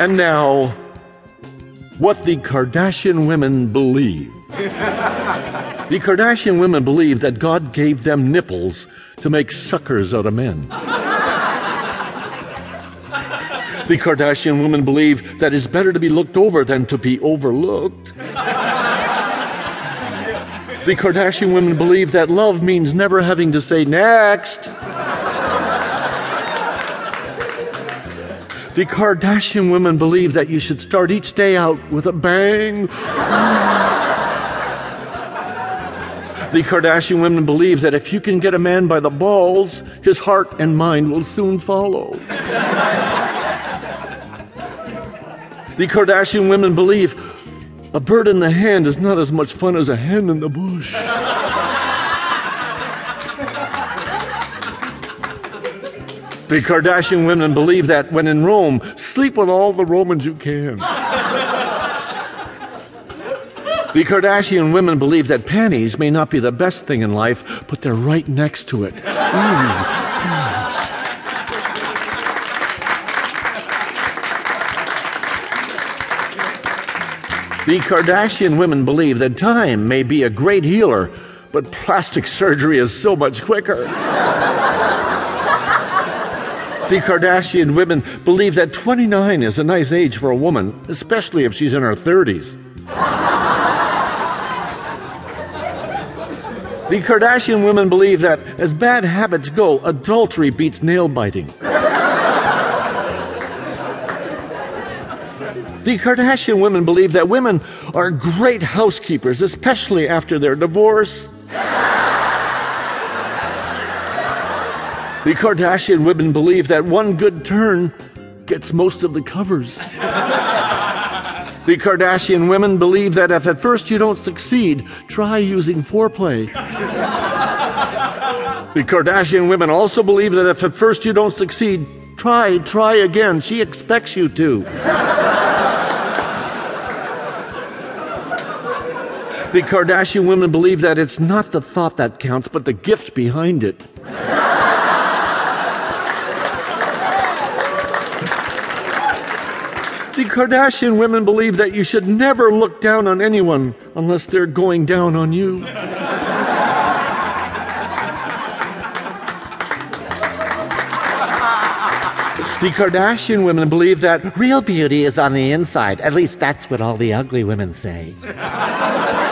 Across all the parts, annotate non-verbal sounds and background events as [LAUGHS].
And now, what the Kardashian women believe. [LAUGHS] the Kardashian women believe that God gave them nipples to make suckers out of men. the Kardashian women believe that it's better to be looked over than to be overlooked. the Kardashian women believe that love means never having to say next. The Kardashian women believe that you should start each day out with a bang. the Kardashian women believe that if you can get a man by the balls, his heart and mind will soon follow. the Kardashian women believe a bird in the hand is not as much fun as a hen in the bush. The Kardashian women believe that when in Rome, sleep with all the Romans you can. The Kardashian women believe that panties may not be the best thing in life, but they're right next to it. Mm. The Kardashian women believe that time may be a great healer, but plastic surgery is so much quicker. The Kardashian women believe that 29 is a nice age for a woman, especially if she's in her 30s. The Kardashian women believe that, as bad habits go, adultery beats nail biting. The Kardashian women believe that women are great housekeepers, especially after their divorce. The Kardashian women believe that one good turn gets most of the covers. the Kardashian women believe that if at first you don't succeed, try using foreplay. the Kardashian women also believe that if at first you don't succeed, try, try again. She expects you to. the Kardashian women believe that it's not the thought that counts, but the gift behind it. The Kardashian women believe that you should never look down on anyone unless they're going down on you. [LAUGHS] The Kardashian women believe that real beauty is on the inside. At least that's what all the ugly women say. [LAUGHS]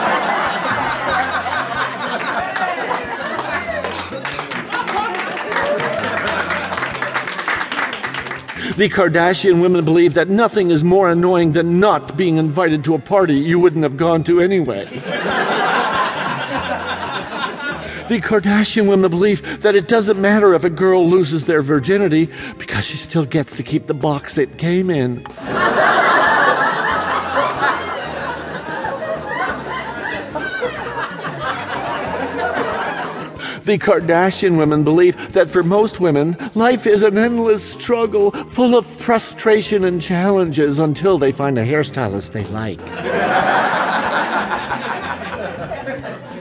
The Kardashian women believe that nothing is more annoying than not being invited to a party you wouldn't have gone to anyway. [LAUGHS] the Kardashian women believe that it doesn't matter if a girl loses their virginity because she still gets to keep the box it came in. [LAUGHS] The Kardashian women believe that for most women, life is an endless struggle full of frustration and challenges until they find a hairstylist they like.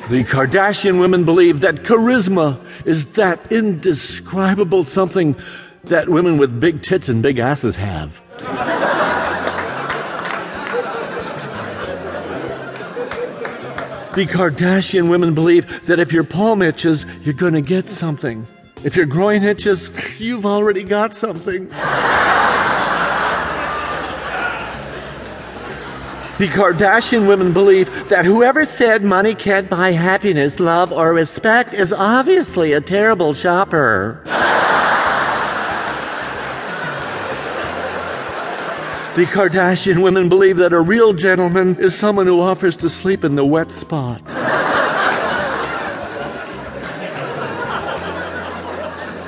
the Kardashian women believe that charisma is that indescribable something that women with big tits and big asses have. The Kardashian women believe that if your palm itches, you're going to get something. If your groin itches, you've already got something. The Kardashian women believe that whoever said money can't buy happiness, love, or respect is obviously a terrible shopper. The Kardashian women believe that a real gentleman is someone who offers to sleep in the wet spot.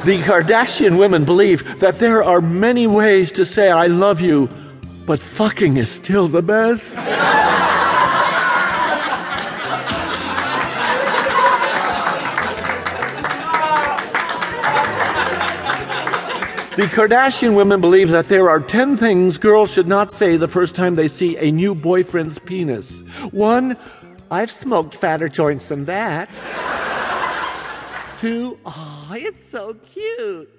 the Kardashian women believe that there are many ways to say I love you, but fucking is still the best. The Kardashian women believe that there are 10 things girls should not say the first time they see a new boyfriend's penis. One, I've smoked fatter joints than that. Two, oh, it's so cute.